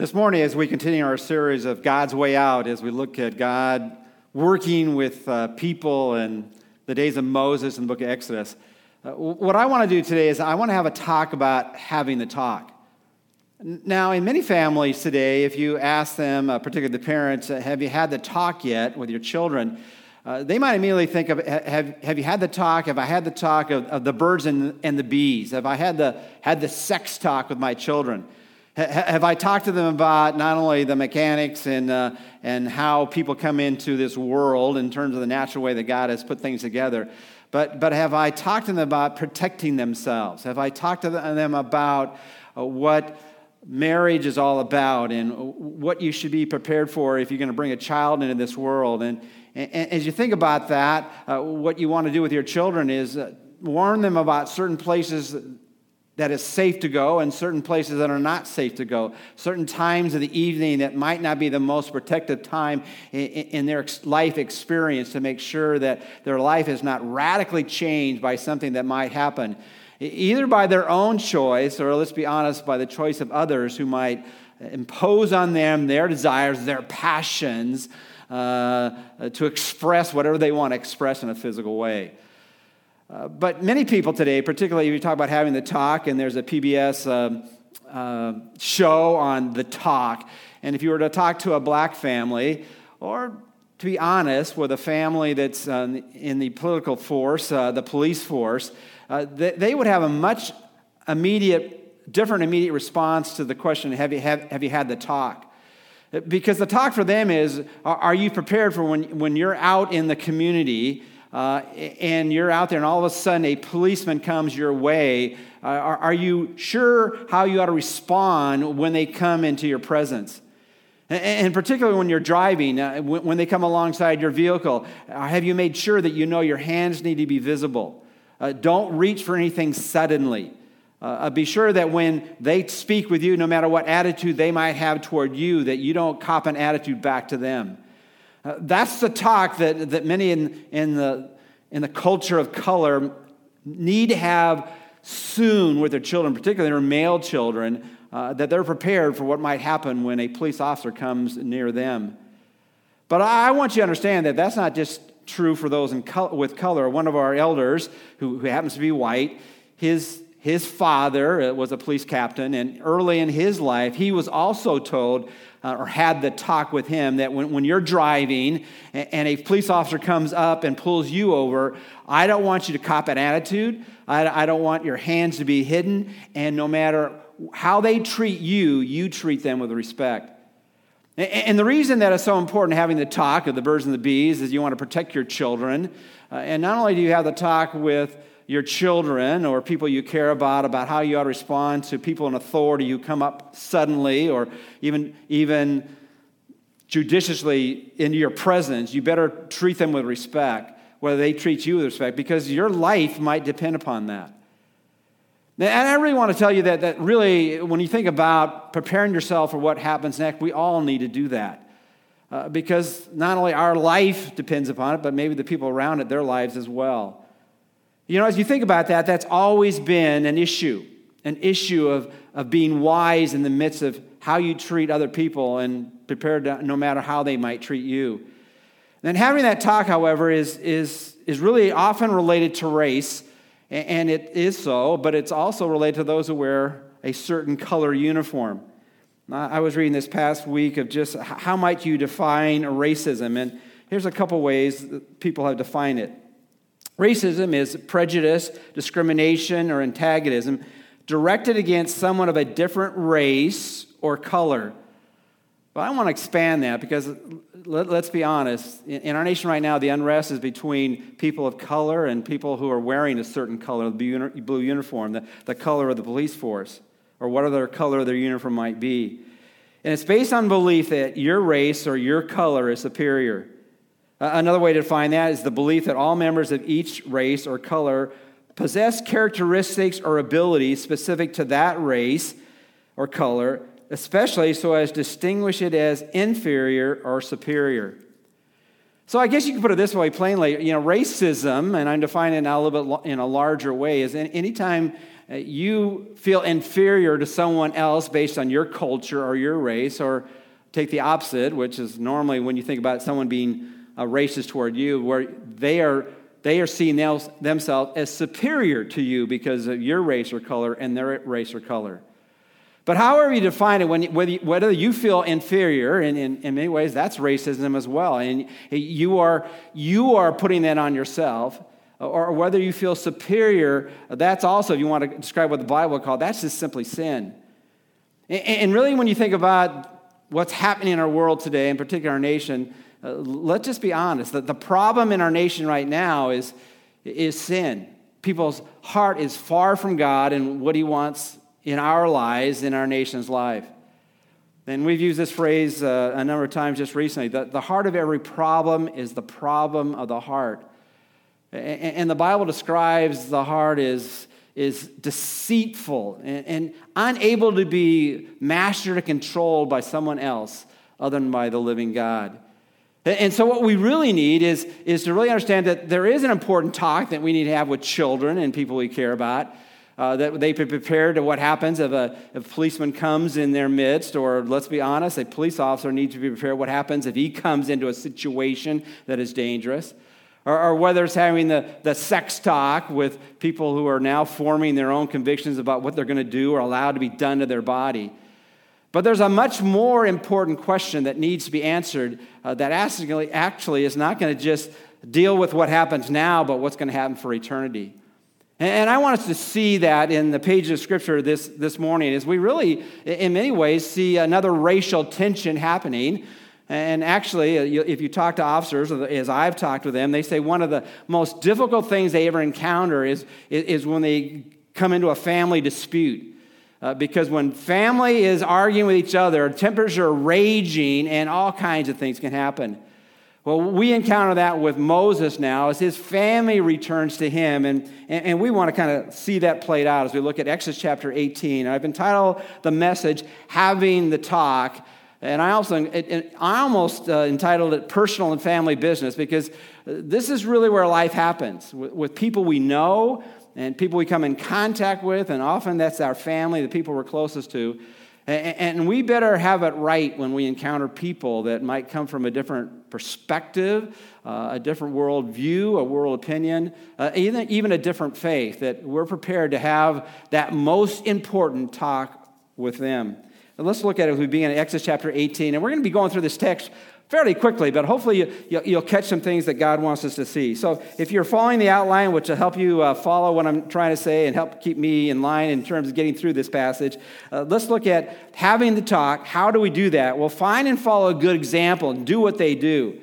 This morning, as we continue our series of God's Way Out, as we look at God working with uh, people and the days of Moses in the book of Exodus, uh, what I want to do today is I want to have a talk about having the talk. Now, in many families today, if you ask them, uh, particularly the parents, uh, have you had the talk yet with your children? Uh, they might immediately think of have, have you had the talk? Have I had the talk of, of the birds and, and the bees? Have I had the, had the sex talk with my children? Have I talked to them about not only the mechanics and, uh, and how people come into this world in terms of the natural way that God has put things together, but, but have I talked to them about protecting themselves? Have I talked to them about uh, what marriage is all about and what you should be prepared for if you're going to bring a child into this world? And, and as you think about that, uh, what you want to do with your children is uh, warn them about certain places that is safe to go and certain places that are not safe to go. Certain times of the evening that might not be the most protective time in, their life experience to make sure that their life is not radically changed by something that might happen, either by their own choice or, let's be honest, by the choice of others who might impose on them their desires, their passions. Uh, to express whatever they want to express in a physical way. Uh, but many people today, particularly if you talk about having the talk, and there's a PBS uh, uh, show on the talk, and if you were to talk to a black family, or to be honest, with a family that's uh, in the political force, the police force, they, they, would have a much immediate, different immediate response to the question have you, have, have you had the talk? Because the talk for them is are you prepared for when, when you're out in the community? Uh, and you're out there, and all of a sudden a policeman comes your way, uh, are, are, you sure how you ought to respond when they come into your presence? And, and particularly when you're driving, uh, when, when, they come alongside your vehicle, uh, have you made sure that you know your hands need to be visible? Uh, don't reach for anything suddenly. Uh, be sure that when they speak with you, no matter what attitude they might have toward you, that you don't cop an attitude back to them. Uh, that's the talk that, that many in, in, the, in the culture of color need to have soon with their children, particularly their male children, uh, that they're prepared for what might happen when a police officer comes near them. But I want you to understand that that's not just true for those in color, with color. One of our elders, who, who happens to be white, his, his father uh, was a police captain, and early in his life, he was also told uh, or had the talk with him that when, when you're driving and, a police officer comes up and pulls you over, I don't want you to cop an attitude. I, I don't want your hands to be hidden. And no matter how they treat you, you treat them with respect. And, the reason that it's so important having the talk of the birds and the bees is you want to protect your children. Uh, and not only do you have the talk with your children or people you care about about how you ought to respond to people in authority who come up suddenly or even even judiciously into your presence you better treat them with respect whether they treat you with respect because your life might depend upon that. And i really want to tell you that, that really when you think about preparing yourself for what happens next we all need to do that. Uh, because not only our life depends upon it but maybe the people around it their lives as well you know, as you think about that, that's always been an issue, an issue of, of being wise in the midst of how you treat other people and prepared to, no matter how they might treat you. And having that talk, however, is, is, is really often related to race, and it is so, but it's also related to those who wear a certain color uniform. I was reading this past week of just how might you define racism, and here's a couple ways people have defined it. Racism is prejudice, discrimination, or antagonism directed against someone of a different race or color. But I want to expand that because let, us be honest. In our nation right now, the unrest is between people of color and people who are wearing a certain color, the blue uniform, the, the color of the police force, or whatever color their uniform might be. And it's based on belief that your race or your color is superior. Another way to define that is the belief that all members of each race or color possess characteristics or abilities specific to that race or color, especially so as to distinguish it as inferior or superior. So I guess you can put it this way plainly, you know, racism, and I'm defining it now a little bit in a larger way, is anytime uh, you feel inferior to someone else based on your culture or your race, or take the opposite, which is normally when you think about someone being uh, racist toward you, where they are they are seeing themselves as superior to you because of your race or color and their race or color. But however you define it, when, whether, you, whether you feel inferior, and in, in many ways that's racism as well, and you are, you are putting that on yourself, or whether you feel superior, that's also, if you want to describe what the Bible would call, that's just simply sin. And really, when you think about what's happening in our world today, in particular our nation, uh, let's just be honest. that the problem in our nation right now is, is sin. People's heart is far from God and what He wants in our lives, in our nation's life. And we've used this phrase uh, a number of times just recently. The, the heart of every problem is the problem of the heart. And, and the Bible describes the heart as is deceitful and, and, unable to be mastered or controlled by someone else other than by the living God. And so, what we really need is, is to really understand that there is an important talk that we need to have with children and people we care about. Uh, that they be prepared to what happens if a, if a policeman comes in their midst, or let's be honest, a police officer needs to be prepared what happens if he comes into a situation that is dangerous. Or, or, whether it's having the, the sex talk with people who are now forming their own convictions about what they're going to do or allowed to be done to their body. But there's a much more important question that needs to be answered uh, that actually is not going to just deal with what happens now, but what's going to happen for eternity. And I want us to see that in the pages of Scripture this, this morning, as we really, in many ways, see another racial tension happening. And actually, uh, if you talk to officers, as I've talked with them, they say one of the most difficult things they ever encounter is, is when they come into a family dispute. Uh, because when family is arguing with each other, tempers are raging and all kinds of things can happen. Well, we encounter that with Moses now as his family returns to him, and, and, and we want to kind of see that played out as we look at Exodus chapter 18. I've entitled the message, Having the Talk. And I also, it, I almost uh, entitled it Personal and Family Business because this is really where life happens with, with people we know and people we come in contact with, and often that's our family, the people we're closest to. And we better have it right when we encounter people that might come from a different perspective, uh, a different worldview, a world opinion, uh, even, even a different faith, that we're prepared to have that most important talk with them. And let's look at it as we begin in Exodus chapter 18. And we're going to be going through this text fairly quickly, but hopefully you, will catch some things that God wants us to see. So if you're following the outline, which will help you uh, follow what I'm trying to say and help keep me in line in terms of getting through this passage, uh, let's look at having the talk. How do we do that? Well, find and follow a good example and do what they do.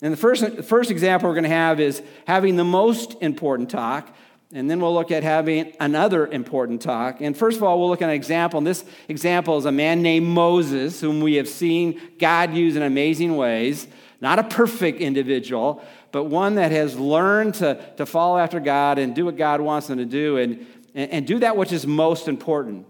And the first, the first example we're going to have is having the most important talk. And then we'll look at having another important talk. And first of all, we'll look at an example. And this example is a man named Moses, whom we have seen God use in amazing ways. Not a perfect individual, but one that has learned to, to follow after God and do what God wants them to do and, and, and do that which is most important.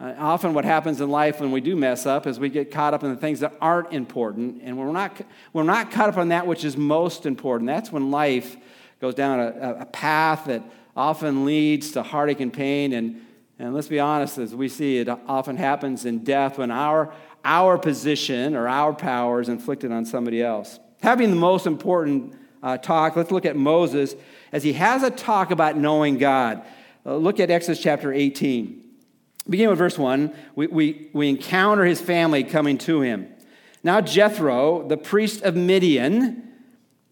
Uh, often, what happens in life when we do mess up is we get caught up in the things that aren't important, and we're not, we're not caught up on that which is most important. That's when life goes down a, a path that often leads to heartache and pain. And, and let's be honest, as we see, it often happens in death when our, our position or our power is inflicted on somebody else. Having the most important uh, talk, let's look at Moses as he has a talk about knowing God. Uh, look at Exodus chapter 18. Begin with verse 1. We, we, we encounter his family coming to him. Now, Jethro, the priest of Midian,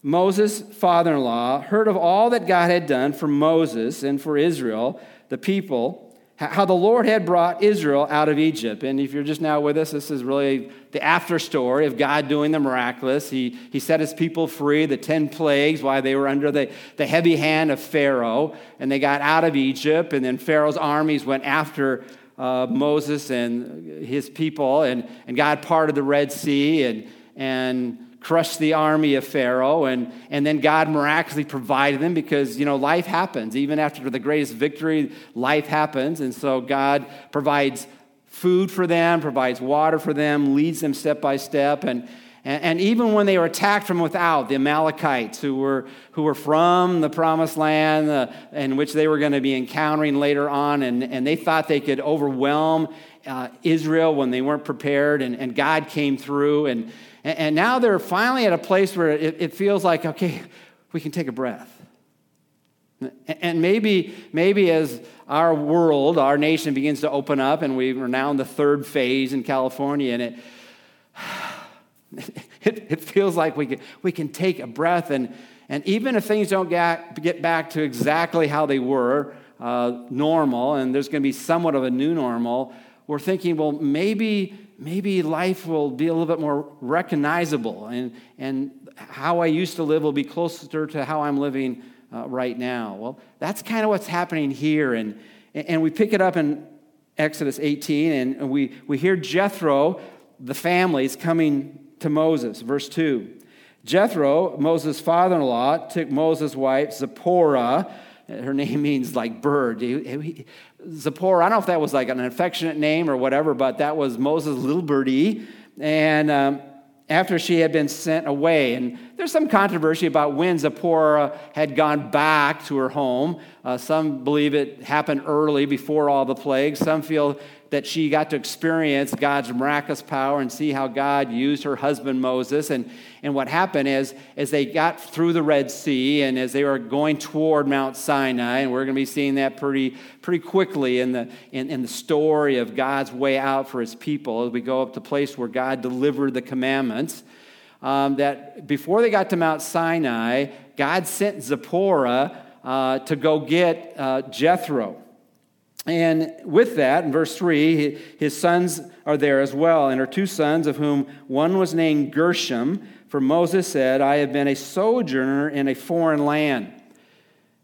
Moses' father in law heard of all that God had done for Moses and for Israel, the people, how the Lord had brought Israel out of Egypt. And if you're just now with us, this is really the after story of God doing the miraculous. He, he set his people free, the 10 plagues, while they were under the, the heavy hand of Pharaoh. And they got out of Egypt, and then Pharaoh's armies went after uh, Moses and his people, and, and God parted the Red Sea and, and crushed the army of Pharaoh, and, and then God miraculously provided them because, you know, life happens. Even after the greatest victory, life happens. And so God provides food for them, provides water for them, leads them step by step. And, And, and, even when they were attacked from without, the Amalekites, who were, who were from the promised land, uh, in which they were going to be encountering later on, and, and they thought they could overwhelm uh, Israel when they weren't prepared, and, and God came through. And, and now they're finally at a place where it, it feels like, okay, we can take a breath. And maybe, maybe as our world, our nation begins to open up, and we are now in the third phase in California, and it, it, it feels like we can, we can take a breath, and, and even if things don't get, get back to exactly how they were, uh, normal, and there's going to be somewhat of a new normal, we're thinking, well, maybe, maybe life will be a little bit more recognizable, and, and how I used to live will be closer to how I'm living uh, right now. Well, that's kind of what's happening here. And, and we pick it up in Exodus 18, and we, we hear Jethro, the family, is coming to Moses. Verse 2. Jethro, Moses' father in law, took Moses' wife, Zipporah. Her name means like bird. Zipporah, I don't know if that was like an affectionate name or whatever, but that was Moses' little birdie. And um, after she had been sent away. And there's some controversy about when Zipporah had gone back to her home. Uh, some believe it happened early before all the plagues. Some feel that she got to experience God's miraculous power and see how God used her husband Moses. And, and what happened is, as they got through the Red Sea and as they were going toward Mount Sinai, and we're going to be seeing that pretty, pretty quickly in the, in, in the story of God's way out for his people as we go up to the place where God delivered the commandments. Um, that before they got to Mount Sinai, God sent Zipporah uh, to go get uh, Jethro. And with that, in verse 3, his sons are there as well, and her two sons, of whom one was named Gershom, for Moses said, I have been a sojourner in a foreign land.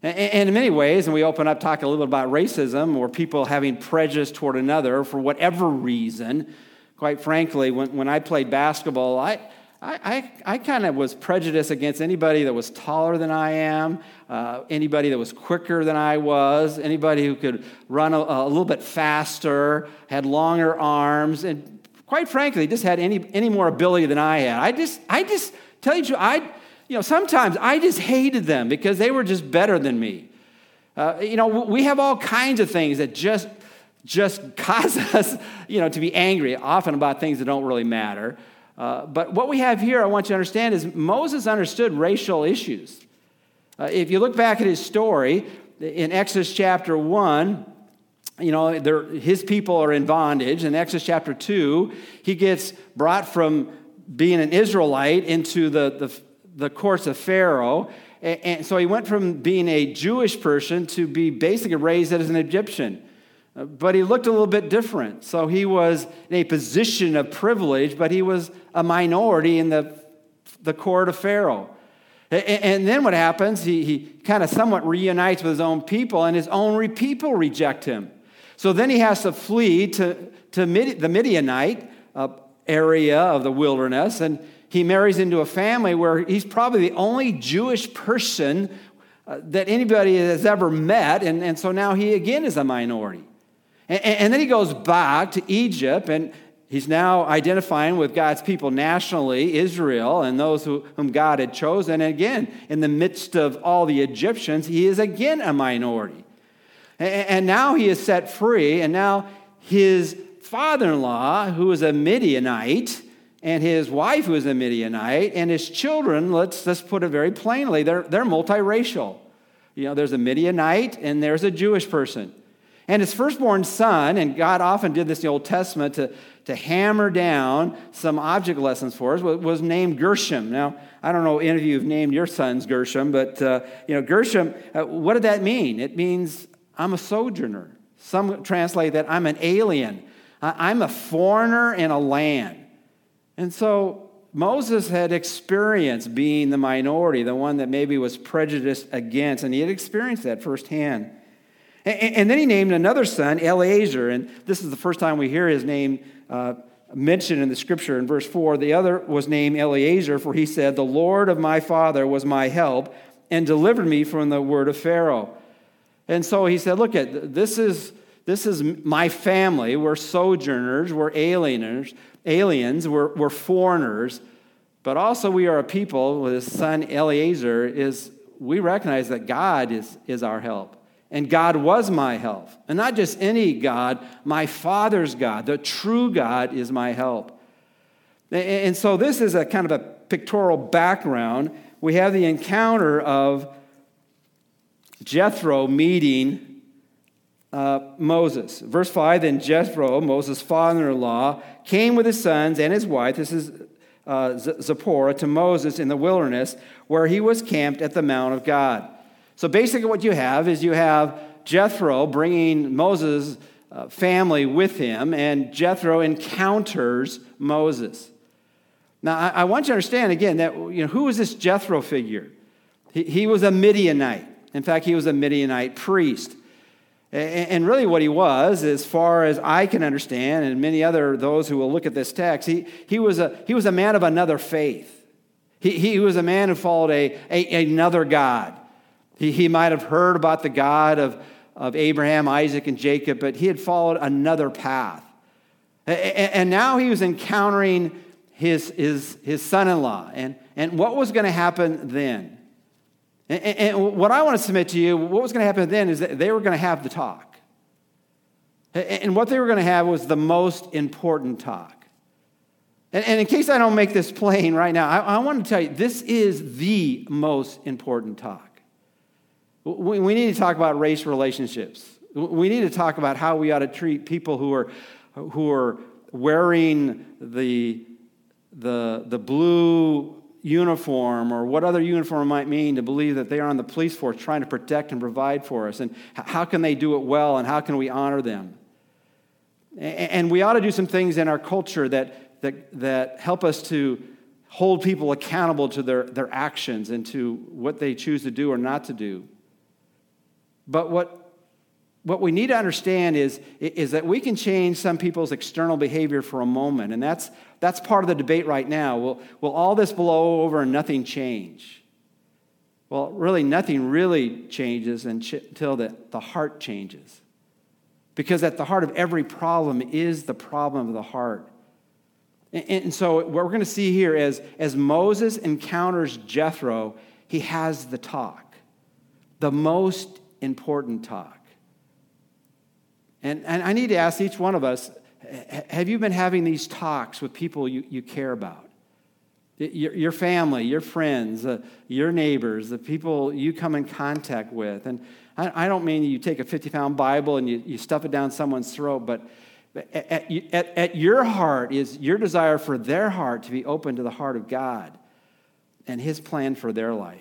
And in many ways, and we open up talking a little bit about racism or people having prejudice toward another for whatever reason. Quite frankly, when, when I played basketball, I, I, I, I kind of was prejudiced against anybody that was taller than I am, uh, anybody that was quicker than I was, anybody who could run a, a, little bit faster, had longer arms, and quite frankly, just had any, any more ability than I had. I just, I just tell you, I, you know, sometimes I just hated them because they were just better than me. Uh, you know, we have all kinds of things that just, just cause us, you know, to be angry, often about things that don't really matter. Uh, but what we have here, I want you to understand, is Moses understood racial issues. Uh, if you look back at his story in Exodus chapter 1, you know, his people are in bondage. In Exodus chapter 2, he gets brought from being an Israelite into the, the, the courts of Pharaoh. And, and so he went from being a Jewish person to be basically raised as an Egyptian. But he looked a little bit different. So he was in a position of privilege, but he was a minority in the, the court of Pharaoh. And then what happens? He, he kind of somewhat reunites with his own people, and his own people reject him. So then he has to flee to, to Mid, the Midianite uh, area of the wilderness, and he marries into a family where he's probably the only Jewish person uh, that anybody has ever met, and, and so now he again is a minority. And, and then he goes back to Egypt, and he's now identifying with God's people nationally, Israel, and those who, whom God had chosen. And again, in the midst of all the Egyptians, he is again a minority. And, now he is set free, and now his father in law, who is a Midianite, and his wife, who is a Midianite, and his children, let's, let's put it very plainly, they're, they're multiracial. You know, there's a Midianite and there's a Jewish person. And his firstborn son, and God often did this in the Old Testament to, to hammer down some object lessons for us, was named Gershom. Now, I don't know any of you have named your sons Gershom, but uh, you know, Gershom, uh, what did that mean? It means I'm a sojourner. Some translate that I'm an alien. I'm a foreigner in a land. And so Moses had experienced being the minority, the one that maybe was prejudiced against, and he had experienced that firsthand. And, then he named another son, Eleazar, and this is the first time we hear his name uh, mentioned in the scripture in verse 4. The other was named Eleazar, for he said, The Lord of my father was my help and delivered me from the word of Pharaoh. And so he said, Look at this is this is my family. We're sojourners, we're alieners, aliens, we're, we're foreigners. but also we are a people with his son Eliezer is we recognize that God is, is our help. And God was my help. And not just any God, my Father's God. The true God is my help. And so this is a kind of a pictorial background. We have the encounter of Jethro meeting uh, Moses. Verse 5 Then Jethro, Moses' father in law, came with his sons and his wife. This is uh, Zipporah to Moses in the wilderness where he was camped at the Mount of God. So basically, what you have is you have Jethro bringing Moses' uh, family with him, and Jethro encounters Moses. Now, I, want you to understand again that you know, who was this Jethro figure? He was a Midianite. In fact, he was a Midianite priest. And really, what he was, as far as I can understand, and many other those who will look at this text, he, he, was, a, he was a man of another faith. He, he was a man who followed a, a another God. He, he might have heard about the God of, of Abraham, Isaac, and Jacob, but he had followed another path. And now he was encountering his, his, his son in law. And, and what was going to happen then? And, and, what I want to submit to you, what was going to happen then is that they were going to have the talk. And what they were going to have was the most important talk. And, in case I don't make this plain right now, I, want to tell you this is the most important talk. We, we need to talk about race relationships. We need to talk about how we ought to treat people who are, who are wearing the, the, the blue uniform or what other uniform might mean to believe that they are on the police force trying to protect and provide for us. And how can they do it well and how can we honor them? And we ought to do some things in our culture that, that, that help us to hold people accountable to their, their actions and to what they choose to do or not to do. But what, what we need to understand is, is that we can change some people's external behavior for a moment. And that's, that's part of the debate right now. Will, will all this blow over and nothing change? Well, really, nothing really changes until the, the heart changes. Because at the heart of every problem is the problem of the heart. And, and so, what we're going to see here is as Moses encounters Jethro, he has the talk, the most important talk. And, and I need to ask each one of us have you been having these talks with people you, you care about? Your, your family, your friends, uh, your neighbors, the people you come in contact with. And I, I don't mean you take a 50 pound Bible and you, you stuff it down someone's throat, but at, at, at your heart is your desire for their heart to be open to the heart of God and his plan for their life.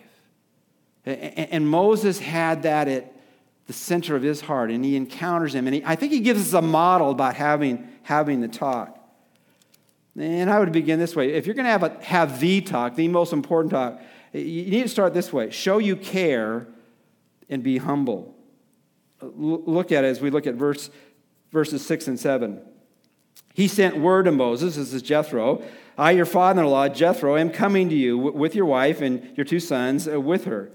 And Moses had that at the center of his heart, and he encounters him. And he, I think he gives us a model about having, having the talk. And I would begin this way if you're going to have, a, have the talk, the most important talk, you need to start this way show you care and be humble. Look at it as we look at verse, verses 6 and 7. He sent word to Moses, this is Jethro, I, your father in law, Jethro, am coming to you with your wife and your two sons uh, with her.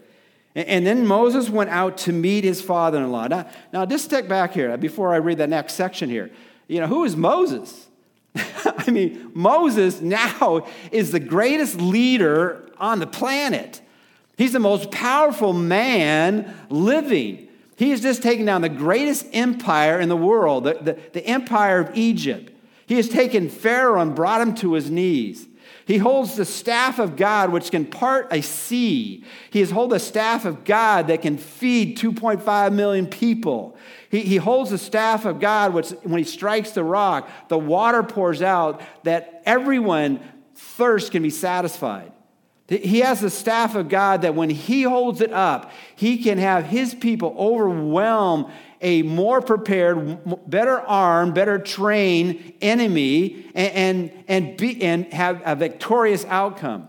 And then Moses went out to meet his father in law. Now, now, just step back here uh, before I read the next section here. You know, who is Moses? I mean, Moses now is the greatest leader on the planet. He's the most powerful man living. He has just taken down the greatest empire in the world, the, the, the empire of Egypt. He has taken Pharaoh and brought him to his knees. He holds the staff of God, which can part a sea. He has hold the staff of God that can feed 2.5 million people. He, he holds the staff of God, which when he strikes the rock, the water pours out that everyone thirst can be satisfied. He has the staff of God that when he holds it up, he can have his people overwhelm a more prepared, better armed, better trained enemy and, and, and, be, and have a victorious outcome.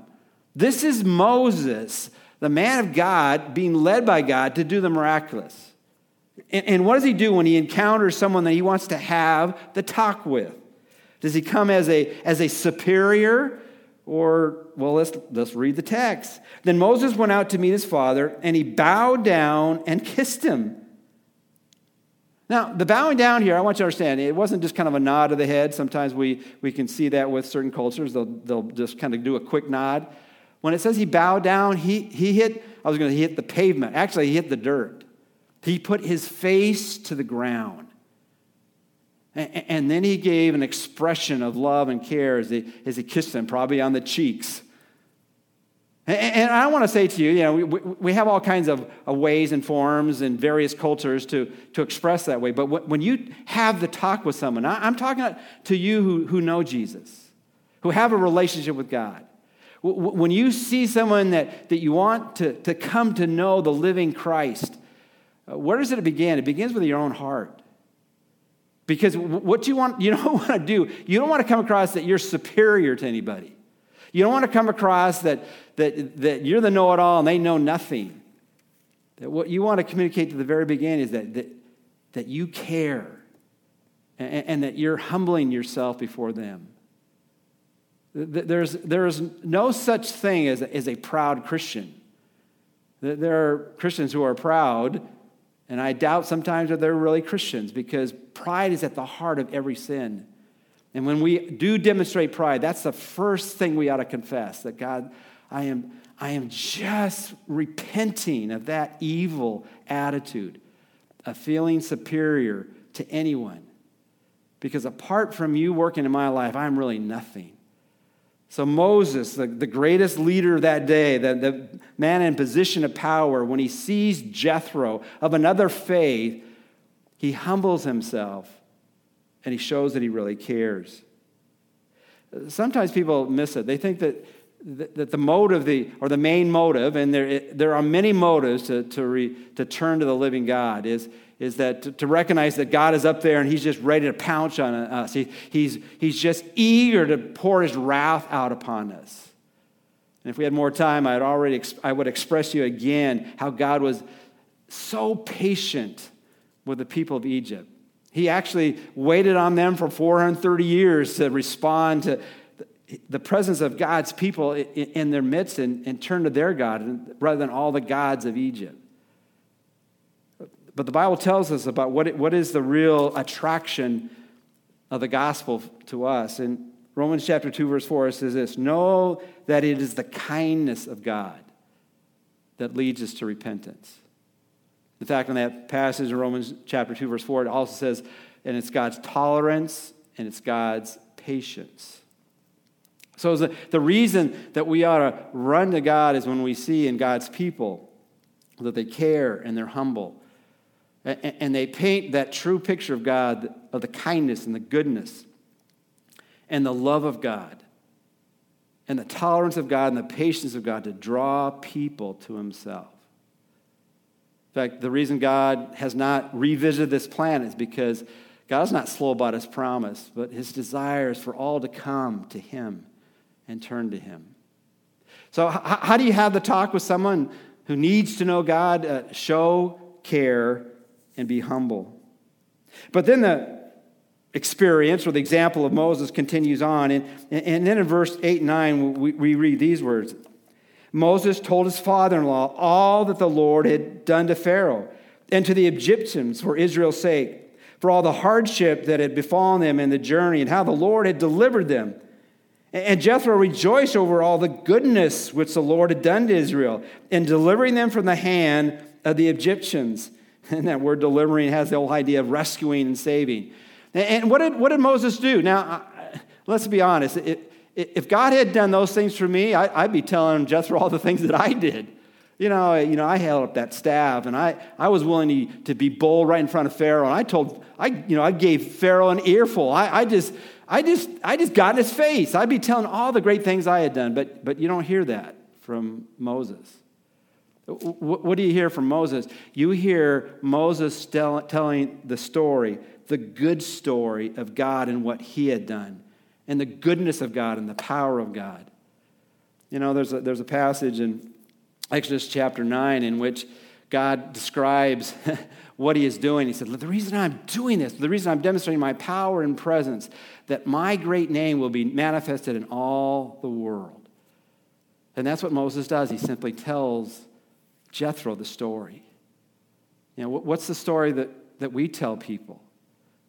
This is Moses, the man of God, being led by God to do the miraculous. And, and what does he do when he encounters someone that he wants to have the talk with? Does he come as a, as a superior? Or, well, let's, let's read the text. Then Moses went out to meet his father, and he bowed down and kissed him. Now, the bowing down here, I want you to understand, it wasn't just kind of a nod of the head. Sometimes we, we can see that with certain cultures. They'll, they'll just kind of do a quick nod. When it says he bowed down, he, he hit, I was going to hit the pavement. Actually, he hit the dirt. He put his face to the ground. And, and then he gave an expression of love and care as he, as he kissed him, probably on the cheeks. And I want to say to you, you know, we, have all kinds of, ways and forms and various cultures to, to express that way. But when you have the talk with someone, I'm talking to you who, who know Jesus, who have a relationship with God. When you see someone that, that you want to, to come to know the living Christ, uh, where does it begin? It begins with your own heart. Because what you want, you don't want to do, you don't want to come across that you're superior to anybody. You don't want to come across that, that, that you're the know it all and they know nothing. That what you want to communicate to the very beginning is that, that, that you care and, and that you're humbling yourself before them. There's, there's no such thing as a, as a proud Christian. There are Christians who are proud, and I doubt sometimes that they're really Christians because pride is at the heart of every sin. And when we do demonstrate pride, that's the first thing we ought to confess that God, I am, I am just repenting of that evil attitude of feeling superior to anyone. Because apart from you working in my life, I'm really nothing. So, Moses, the, the greatest leader of that day, the, the man in position of power, when he sees Jethro of another faith, he humbles himself and he shows that he really cares. Sometimes people miss it. They think that, that the motive, the, or the main motive, and there, there are many motives to, to, re, to turn to the living God, is, is that to, to, recognize that God is up there and he's just ready to pounce on us. He, he's, he's just eager to pour his wrath out upon us. And if we had more time, I'd already, I would express to you again how God was so patient with the people of Egypt. He actually waited on them for 430 years to respond to the presence of God's people in their midst and, and turn to their God rather than all the gods of Egypt. But the Bible tells us about what, it, what is the real attraction of the gospel to us. In Romans chapter 2, verse 4, it says this Know that it is the kindness of God that leads us to repentance. In fact, in that passage in Romans chapter 2, verse 4, it also says, and it's God's tolerance and it's God's patience. So the, the reason that we ought to run to God is when we see in God's people that they care and they're humble. And, and they paint that true picture of God, of the kindness and the goodness and the love of God and the tolerance of God and the patience of God to draw people to Himself. In fact, the reason God has not revisited this plan is because God is not slow about his promise, but his desire is for all to come to him and turn to him. So, how do you have the talk with someone who needs to know God? Uh, show care and be humble. But then the experience or the example of Moses continues on. And, and then in verse 8 and 9, we, we read these words Moses told his father in law all that the Lord had done to Pharaoh and to the Egyptians for Israel's sake, for all the hardship that had befallen them in the journey, and how the Lord had delivered them. And Jethro rejoiced over all the goodness which the Lord had done to Israel in delivering them from the hand of the Egyptians. And that word delivering has the whole idea of rescuing and saving. And what did, what did Moses do? Now, let's be honest. It, if God had done those things for me, I, would be telling Jethro all the things that I did. You know, you know, I held up that staff and I, I was willing to, to be bold right in front of Pharaoh. And I told, I, you know, I gave Pharaoh an earful. I, I just, I just, I just got in his face. I'd be telling all the great things I had done, but, but you don't hear that from Moses. What, do you hear from Moses? You hear Moses tell, telling the story, the good story of God and what he had done and the goodness of God and the power of God. You know, there's a, there's a passage in Exodus chapter 9 in which God describes what he is doing. He said, The reason I'm doing this, the reason I'm demonstrating my power and presence, that my great name will be manifested in all the world. And that's what Moses does. He simply tells Jethro the story. You know, what's the story that, that we tell people.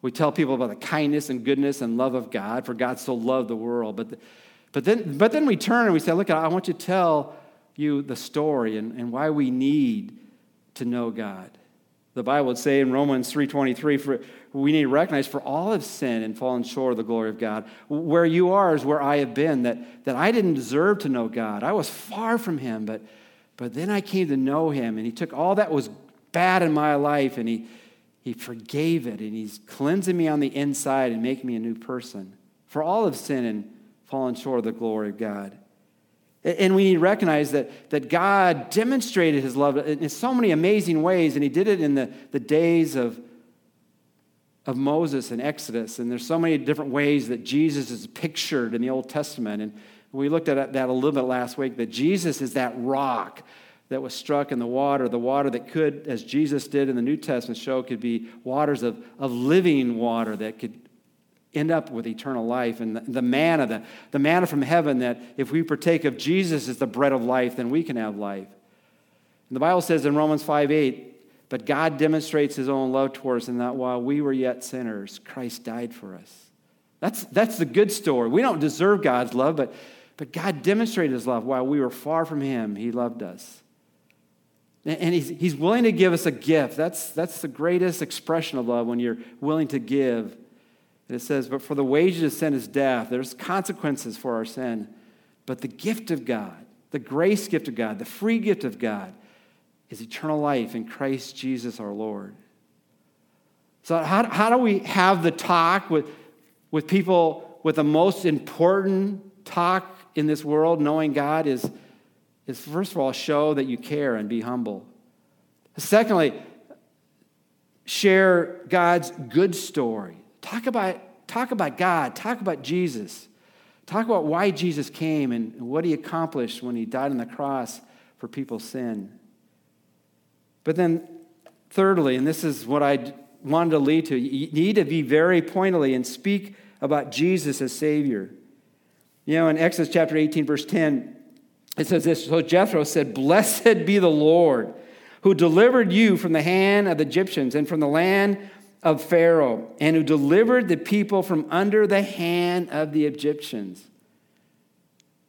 We tell people about the kindness and goodness and love of God, for God so loved the world. But, but, then, but then we turn and we say, Look, I want you to tell you the story and, and why we need to know God. The Bible would say in Romans 3.23, for we need to recognize for all have sinned and fallen short of the glory of God. Where you are is where I have been, that, that I didn't deserve to know God. I was far from him, but, but then I came to know him, and he took all that was bad in my life, and he, he forgave it, and he's cleansing me on the inside and making me a new person. For all have sinned and fallen short of the glory of God. And we need to recognize that, that God demonstrated his love in so many amazing ways, and he did it in the, the days of, of Moses and Exodus. And there's so many different ways that Jesus is pictured in the Old Testament. And we looked at that a little bit last week that Jesus is that rock that was struck in the water, the water that could, as Jesus did in the New Testament, show could be waters of, of living water that could end up with eternal life. And the, the manna, the, the manna from heaven, that if we partake of Jesus as the bread of life, then we can have life. And the Bible says in Romans 5 8, but God demonstrates his own love towards us in that while we were yet sinners, Christ died for us. That's, that's the good story. We don't deserve God's love, but, but God demonstrated his love while we were far from him. He loved us. And he's, he's willing to give us a gift. That's, that's the greatest expression of love when you're willing to give and it says, But for the wages of sin is death. There's consequences for our sin. But the gift of God, the grace gift of God, the free gift of God, is eternal life in Christ Jesus our Lord. So, how, how do we have the talk with, with people with the most important talk in this world, knowing God, is, is first of all, show that you care and be humble. Secondly, share God's good story. Talk about, talk about God. Talk about Jesus. Talk about why Jesus came and what he accomplished when he died on the cross for people's sin. But then, thirdly, and this is what I wanted to lead to, you need to be very pointedly and speak about Jesus as Savior. You know, in Exodus chapter 18, verse 10, it says this So Jethro said, Blessed be the Lord who delivered you from the hand of the Egyptians and from the land of Pharaoh, and who delivered the people from under the hand of the Egyptians.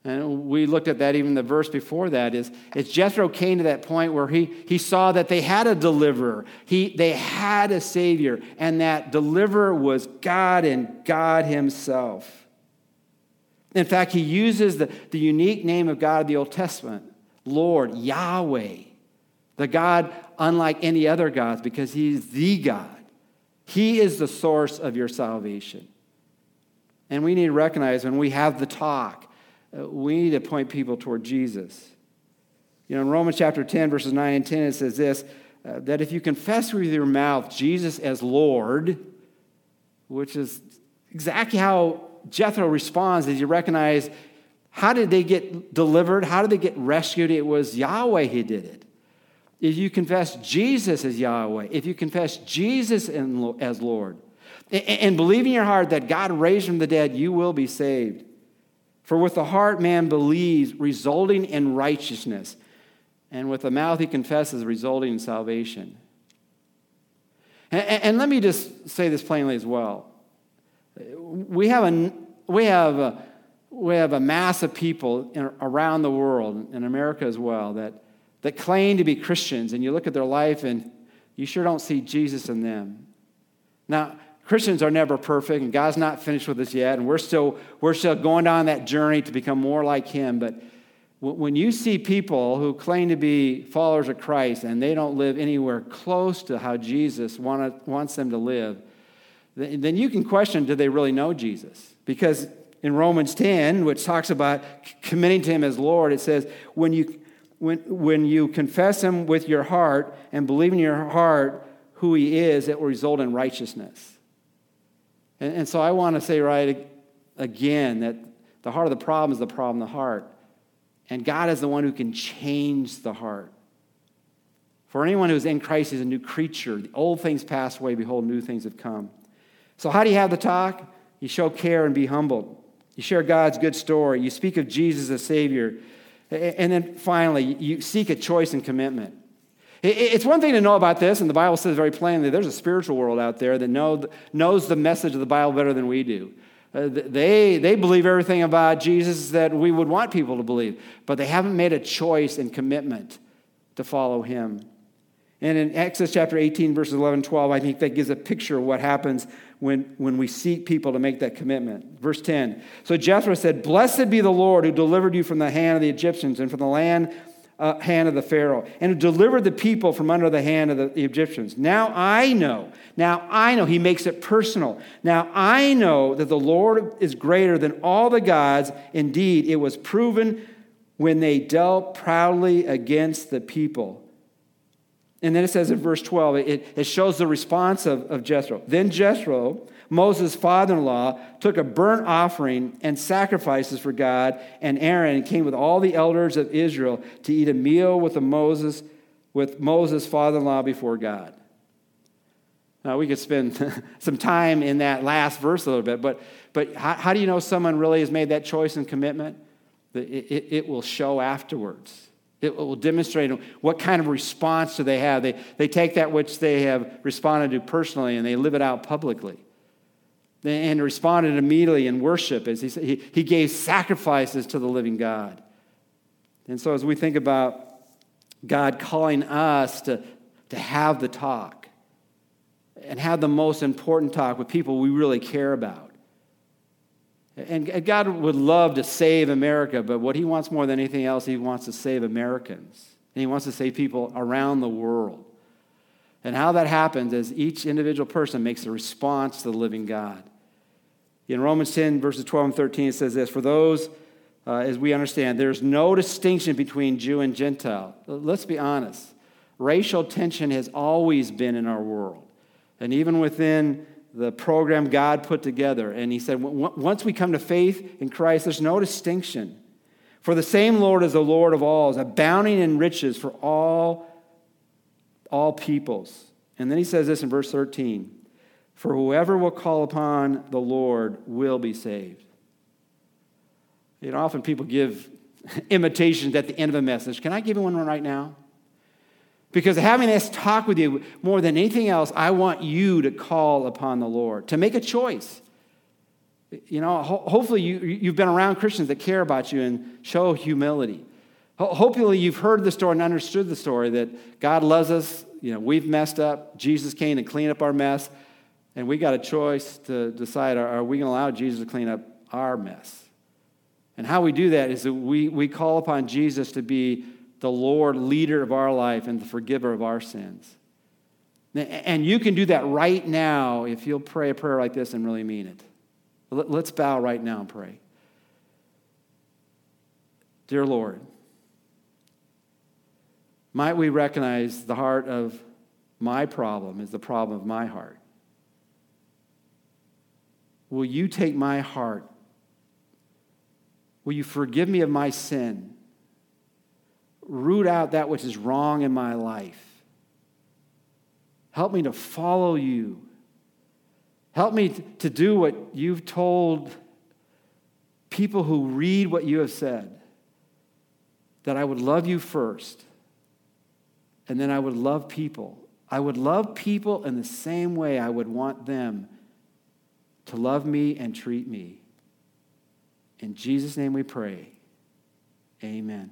And we looked at that even the verse before that is, is Jethro came to that point where he, he saw that they had a deliverer. He, they had a savior, and that deliverer was God and God himself. In fact, he uses the, the unique name of God of the Old Testament, Lord, Yahweh, the God unlike any other gods, because he's the God. He is the source of your salvation. And we need to recognize when we have the talk, uh, we need to point people toward Jesus. You know, in Romans chapter 10, verses 9 and 10, it says this uh, that if you confess with your mouth Jesus as Lord, which is exactly how Jethro responds as you recognize how did they get delivered? How did they get rescued? It was Yahweh who did it. If you confess Jesus as Yahweh, if you confess Jesus as Lord, and believe in your heart that God raised from the dead, you will be saved. For with the heart man believes, resulting in righteousness, and with the mouth he confesses, resulting in salvation. And, let me just say this plainly as well. We have a, we have a, we have a mass of people in, around the world, in America as well, that that claim to be Christians, and you look at their life and you sure don't see Jesus in them. Now, Christians are never perfect, and God's not finished with us yet, and we're still, we're still going down that journey to become more like Him. But when you see people who claim to be followers of Christ and they don't live anywhere close to how Jesus want, wants them to live, then you can question do they really know Jesus? Because in Romans 10, which talks about committing to Him as Lord, it says, when you when, when you confess him with your heart and believe in your heart who he is, it will result in righteousness. And, and so I want to say right again that the heart of the problem is the problem of the heart. And God is the one who can change the heart. For anyone who is in Christ is a new creature. The old things pass away, behold, new things have come. So, how do you have the talk? You show care and be humbled. You share God's good story. You speak of Jesus as Savior. And then finally, you seek a choice and commitment. It's one thing to know about this, and the Bible says very plainly there's a spiritual world out there that know, knows the message of the Bible better than we do. Uh, they, they believe everything about Jesus that we would want people to believe, but they haven't made a choice and commitment to follow him. And in Exodus chapter 18, verses 11 12, I think that gives a picture of what happens when, when we seek people to make that commitment. Verse 10 So Jethro said, Blessed be the Lord who delivered you from the hand of the Egyptians and from the land uh, hand of the Pharaoh, and who delivered the people from under the hand of the, the Egyptians. Now I know, now I know, he makes it personal. Now I know that the Lord is greater than all the gods. Indeed, it was proven when they dealt proudly against the people. And then it says in verse 12, it, it shows the response of, of Jethro. Then Jethro, Moses' father in law, took a burnt offering and sacrifices for God, and Aaron came with all the elders of Israel to eat a meal with, Moses, with Moses' father in law before God. Now, we could spend some time in that last verse a little bit, but, but how, how do you know someone really has made that choice and commitment? It, it, it will show afterwards. It will demonstrate what kind of response do they have. They, they take that which they have responded to personally and they live it out publicly. And responded immediately in worship as he, he, he gave sacrifices to the living God. And so, as we think about God calling us to, to have the talk and have the most important talk with people we really care about, and God would love to save America, but what He wants more than anything else, He wants to save Americans. And He wants to save people around the world. And how that happens is each individual person makes a response to the living God. In Romans 10, verses 12 and 13, it says this For those, uh, as we understand, there's no distinction between Jew and Gentile. Let's be honest. Racial tension has always been in our world. And even within the program God put together. And he said, once we come to faith in Christ, there's no distinction. For the same Lord is the Lord of all, is abounding in riches for all, all peoples. And then he says this in verse 13 For whoever will call upon the Lord will be saved. You know, often people give imitations at the end of a message. Can I give you one right now? Because having this talk with you, more than anything else, I want you to call upon the Lord, to make a choice. You know, ho- hopefully you, you've been around Christians that care about you and show humility. Ho- hopefully you've heard the story and understood the story that God loves us. You know, we've messed up. Jesus came to clean up our mess. And we got a choice to decide are, are we going to allow Jesus to clean up our mess? And how we do that is that we, we call upon Jesus to be the Lord, leader of our life, and the forgiver of our sins. And you can do that right now if you'll pray a prayer like this and really mean it. Let's bow right now and pray. Dear Lord, might we recognize the heart of my problem is the problem of my heart? Will you take my heart? Will you forgive me of my sin? Root out that which is wrong in my life. Help me to follow you. Help me to do what you've told people who read what you have said that I would love you first, and then I would love people. I would love people in the same way I would want them to love me and treat me. In Jesus' name we pray. Amen.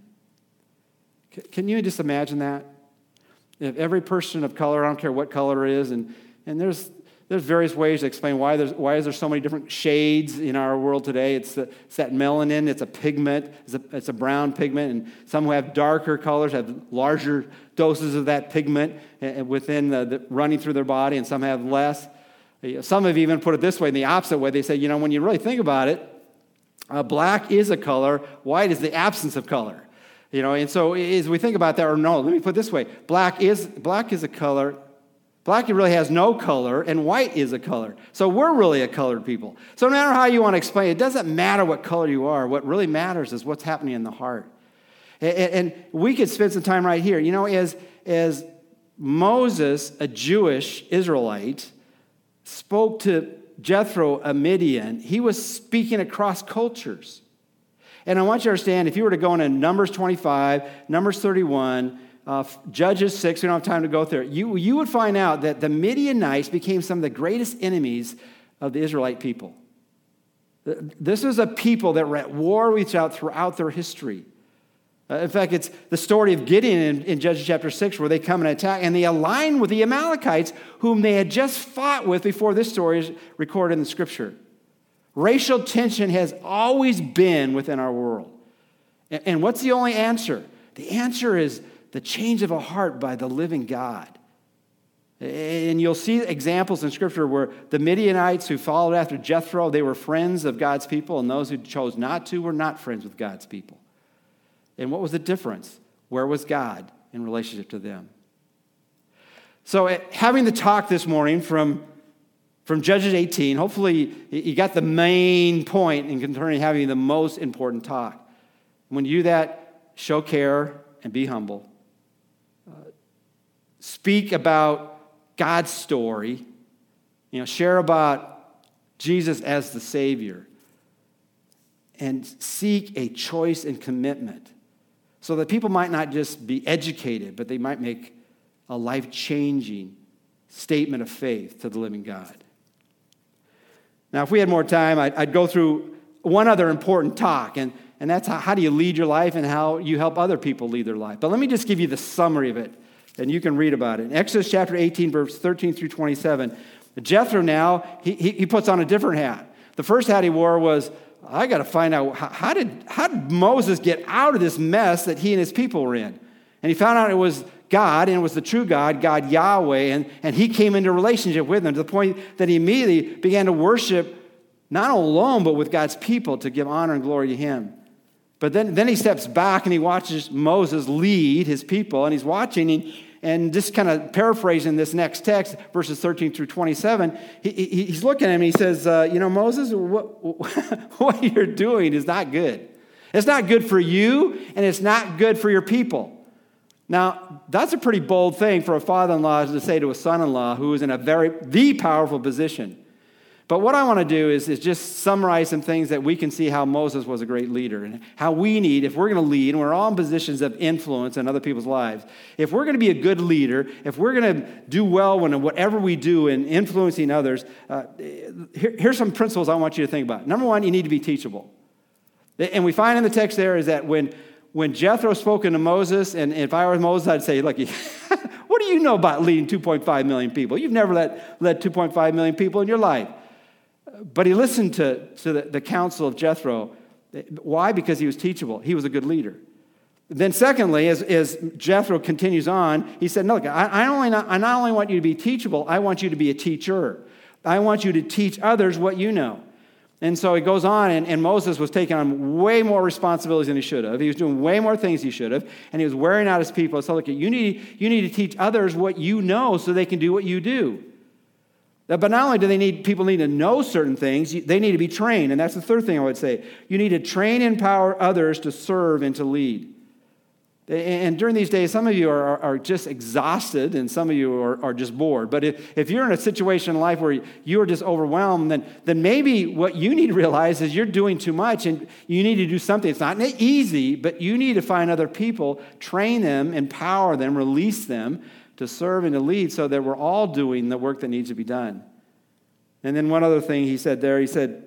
Can you just imagine that? If every person of color, I don't care what color it is, and, and there's, there's various ways to explain why, there's, why is there so many different shades in our world today. It's, the, it's that melanin, it's a pigment, it's a, it's a brown pigment, and some who have darker colors have larger doses of that pigment within the, the running through their body, and some have less. Some have even put it this way, in the opposite way. They say, you know, when you really think about it, uh, black is a color, white is the absence of color. You know, and so as we think about that, or no, let me put this way black is, black is a color. Black really has no color, and white is a color. So we're really a colored people. So no matter how you want to explain it, it doesn't matter what color you are. What really matters is what's happening in the heart. And we could spend some time right here. You know, as, as Moses, a Jewish Israelite, spoke to Jethro, a Midian, he was speaking across cultures. And I want you to understand if you were to go into Numbers 25, Numbers 31, uh, Judges 6, we don't have time to go through it, you, you would find out that the Midianites became some of the greatest enemies of the Israelite people. This was a people that were at war with each other throughout their history. Uh, in fact, it's the story of Gideon in, in, Judges chapter 6 where they come and attack, and they align with the Amalekites, whom they had just fought with before this story is recorded in the scripture. Racial tension has always been within our world. And, what's the only answer? The answer is the change of a heart by the living God. And you'll see examples in Scripture where the Midianites who followed after Jethro, they were friends of God's people, and those who chose not to were not friends with God's people. And what was the difference? Where was God in relationship to them? So, eh, having the talk this morning from, from Judges 18, hopefully you got the main point in concerning having the most important talk. When you do that, show care and be humble. Uh, speak about God's story, you know, share about Jesus as the Savior, and seek a choice and commitment so that people might not just be educated, but they might make a life changing statement of faith to the living God. Now, if we had more time, I'd, I'd go through one other important talk, and, and that's how, how do you lead your life and how you help other people lead their life. But let me just give you the summary of it and you can read about it. In Exodus chapter 18, verse 13 through 27, Jethro now, he, he puts on a different hat. The first hat he wore was, I got to find out how, how, did, how did Moses get out of this mess that he and his people were in? And he found out it was God, and was the true God, God Yahweh, and, and he came into relationship with them to the point that he immediately began to worship not alone, but with God's people to give honor and glory to him. But then, then he steps back and he watches Moses lead his people, and he's watching, and, and just kind of paraphrasing this next text, verses 13 through 27, he, he, he's looking at him and he says, uh, You know, Moses, what, what you're doing is not good. It's not good for you, and it's not good for your people. Now, that's a pretty bold thing for a father in law to say to a son in law who is in a very, the powerful position. But what I want to do is, is just summarize some things that we can see how Moses was a great leader and how we need, if we're going to lead, and we're all in positions of influence in other people's lives, if we're going to be a good leader, if we're going to do well when whatever we do in influencing others, uh, here, here's some principles I want you to think about. Number one, you need to be teachable. And we find in the text there is that when, when Jethro spoke to Moses, and if I were Moses, I'd say, look, what do you know about leading 2.5 million people? You've never led, led 2.5 million people in your life. But he listened to, to the, the counsel of Jethro. Why? Because he was teachable. He was a good leader. Then, secondly, as, as Jethro continues on, he said, No, look, I, I, only not, I not only want you to be teachable, I want you to be a teacher. I want you to teach others what you know. And so he goes on, and, and, Moses was taking on way more responsibilities than he should have. He was doing way more things he should have, and he was wearing out his people. So, look, you need, you need to teach others what you know so they can do what you do. But not only do they need people need to know certain things, they need to be trained. And that's the third thing I would say. You need to train and empower others to serve and to lead. And during these days, some of you are, are just exhausted and some of you are, are just bored. But if, if you're in a situation in life where you are just overwhelmed, then, then maybe what you need to realize is you're doing too much and you need to do something. It's not easy, but you need to find other people, train them, empower them, release them to serve and to lead so that we're all doing the work that needs to be done. And then one other thing he said there, he said,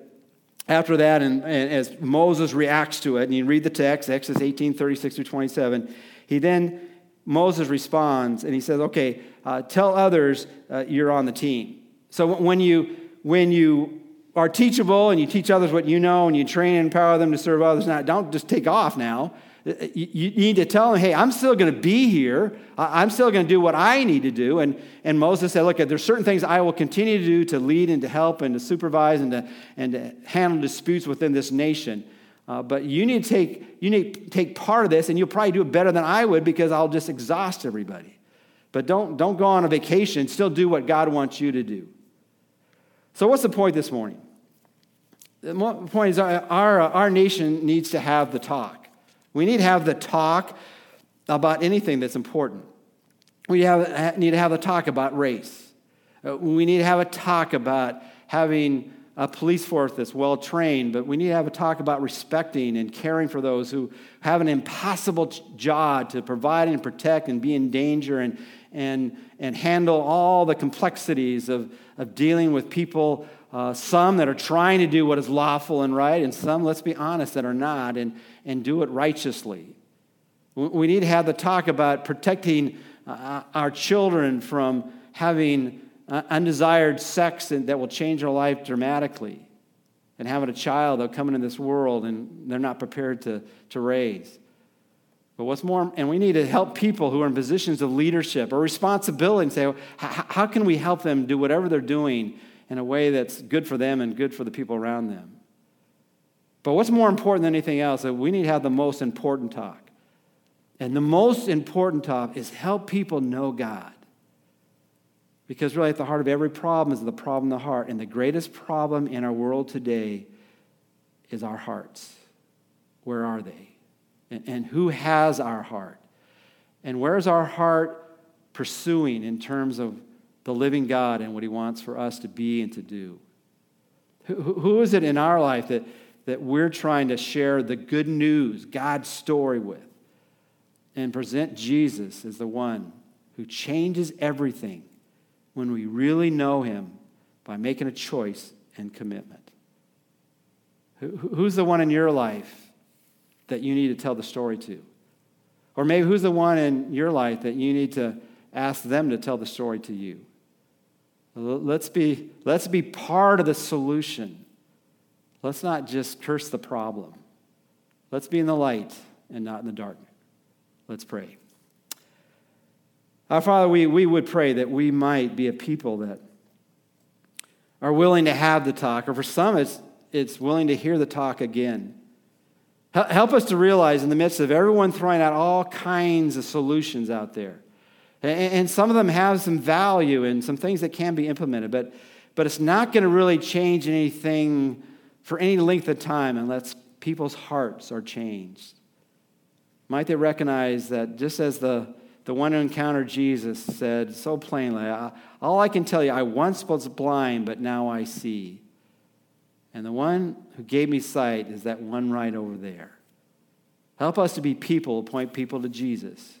after that, and, and as Moses reacts to it, and you read the text, Exodus 18, 36 through 27, he then, Moses responds and he says, okay, uh, tell others uh, you're on the team. So when you, when you are teachable and you teach others what you know and you train and empower them to serve others, now don't just take off now. You need to tell them, hey, I'm still going to be here. I'm still going to do what I need to do. And, and Moses said, look, there's certain things I will continue to do to lead and to help and to supervise and to, and to handle disputes within this nation. Uh, but you need, to take, you need to take part of this, and you'll probably do it better than I would because I'll just exhaust everybody. But don't, don't go on a vacation. Still do what God wants you to do. So, what's the point this morning? The point is, our, our, our nation needs to have the talk. We need to have the talk about anything that's important. We have, need to have the talk about race. Uh, we need to have a talk about having a police force that's well trained, but we need to have a talk about respecting and caring for those who have an impossible job to provide and protect and be in danger and, and, and handle all the complexities of, of dealing with people, uh, some that are trying to do what is lawful and right, and some, let's be honest, that are not, and, and do it righteously. We need to have the talk about protecting uh, our children from having uh, undesired sex that will change our life dramatically, and having a child that coming into this world and they're not prepared to, to raise. But what's more, and we need to help people who are in positions of leadership or responsibility and say, how can we help them do whatever they're doing in a way that's good for them and good for the people around them? But what's more important than anything else, that we need to have the most important talk. And the most important talk is help people know God. Because really, at the heart of every problem is the problem of the heart. And the greatest problem in our world today is our hearts. Where are they? And, and who has our heart? And where is our heart pursuing in terms of the living God and what He wants for us to be and to do? Who, who is it in our life that, that we're trying to share the good news, God's story with, and present Jesus as the one who changes everything when we really know Him by making a choice and commitment. Who's the one in your life that you need to tell the story to? Or maybe who's the one in your life that you need to ask them to tell the story to you? Let's be, let's be part of the solution. Let's not just curse the problem. Let's be in the light and not in the dark. Let's pray. Our Father, we, we would pray that we might be a people that are willing to have the talk, or for some, it's, it's willing to hear the talk again. Help us to realize in the midst of everyone throwing out all kinds of solutions out there, and some of them have some value and some things that can be implemented, but, but it's not going to really change anything for any length of time unless people's hearts are changed. Might they recognize that just as the the one who encountered Jesus said so plainly, All I can tell you, I once was blind, but now I see. And the one who gave me sight is that one right over there. Help us to be people, point people to Jesus.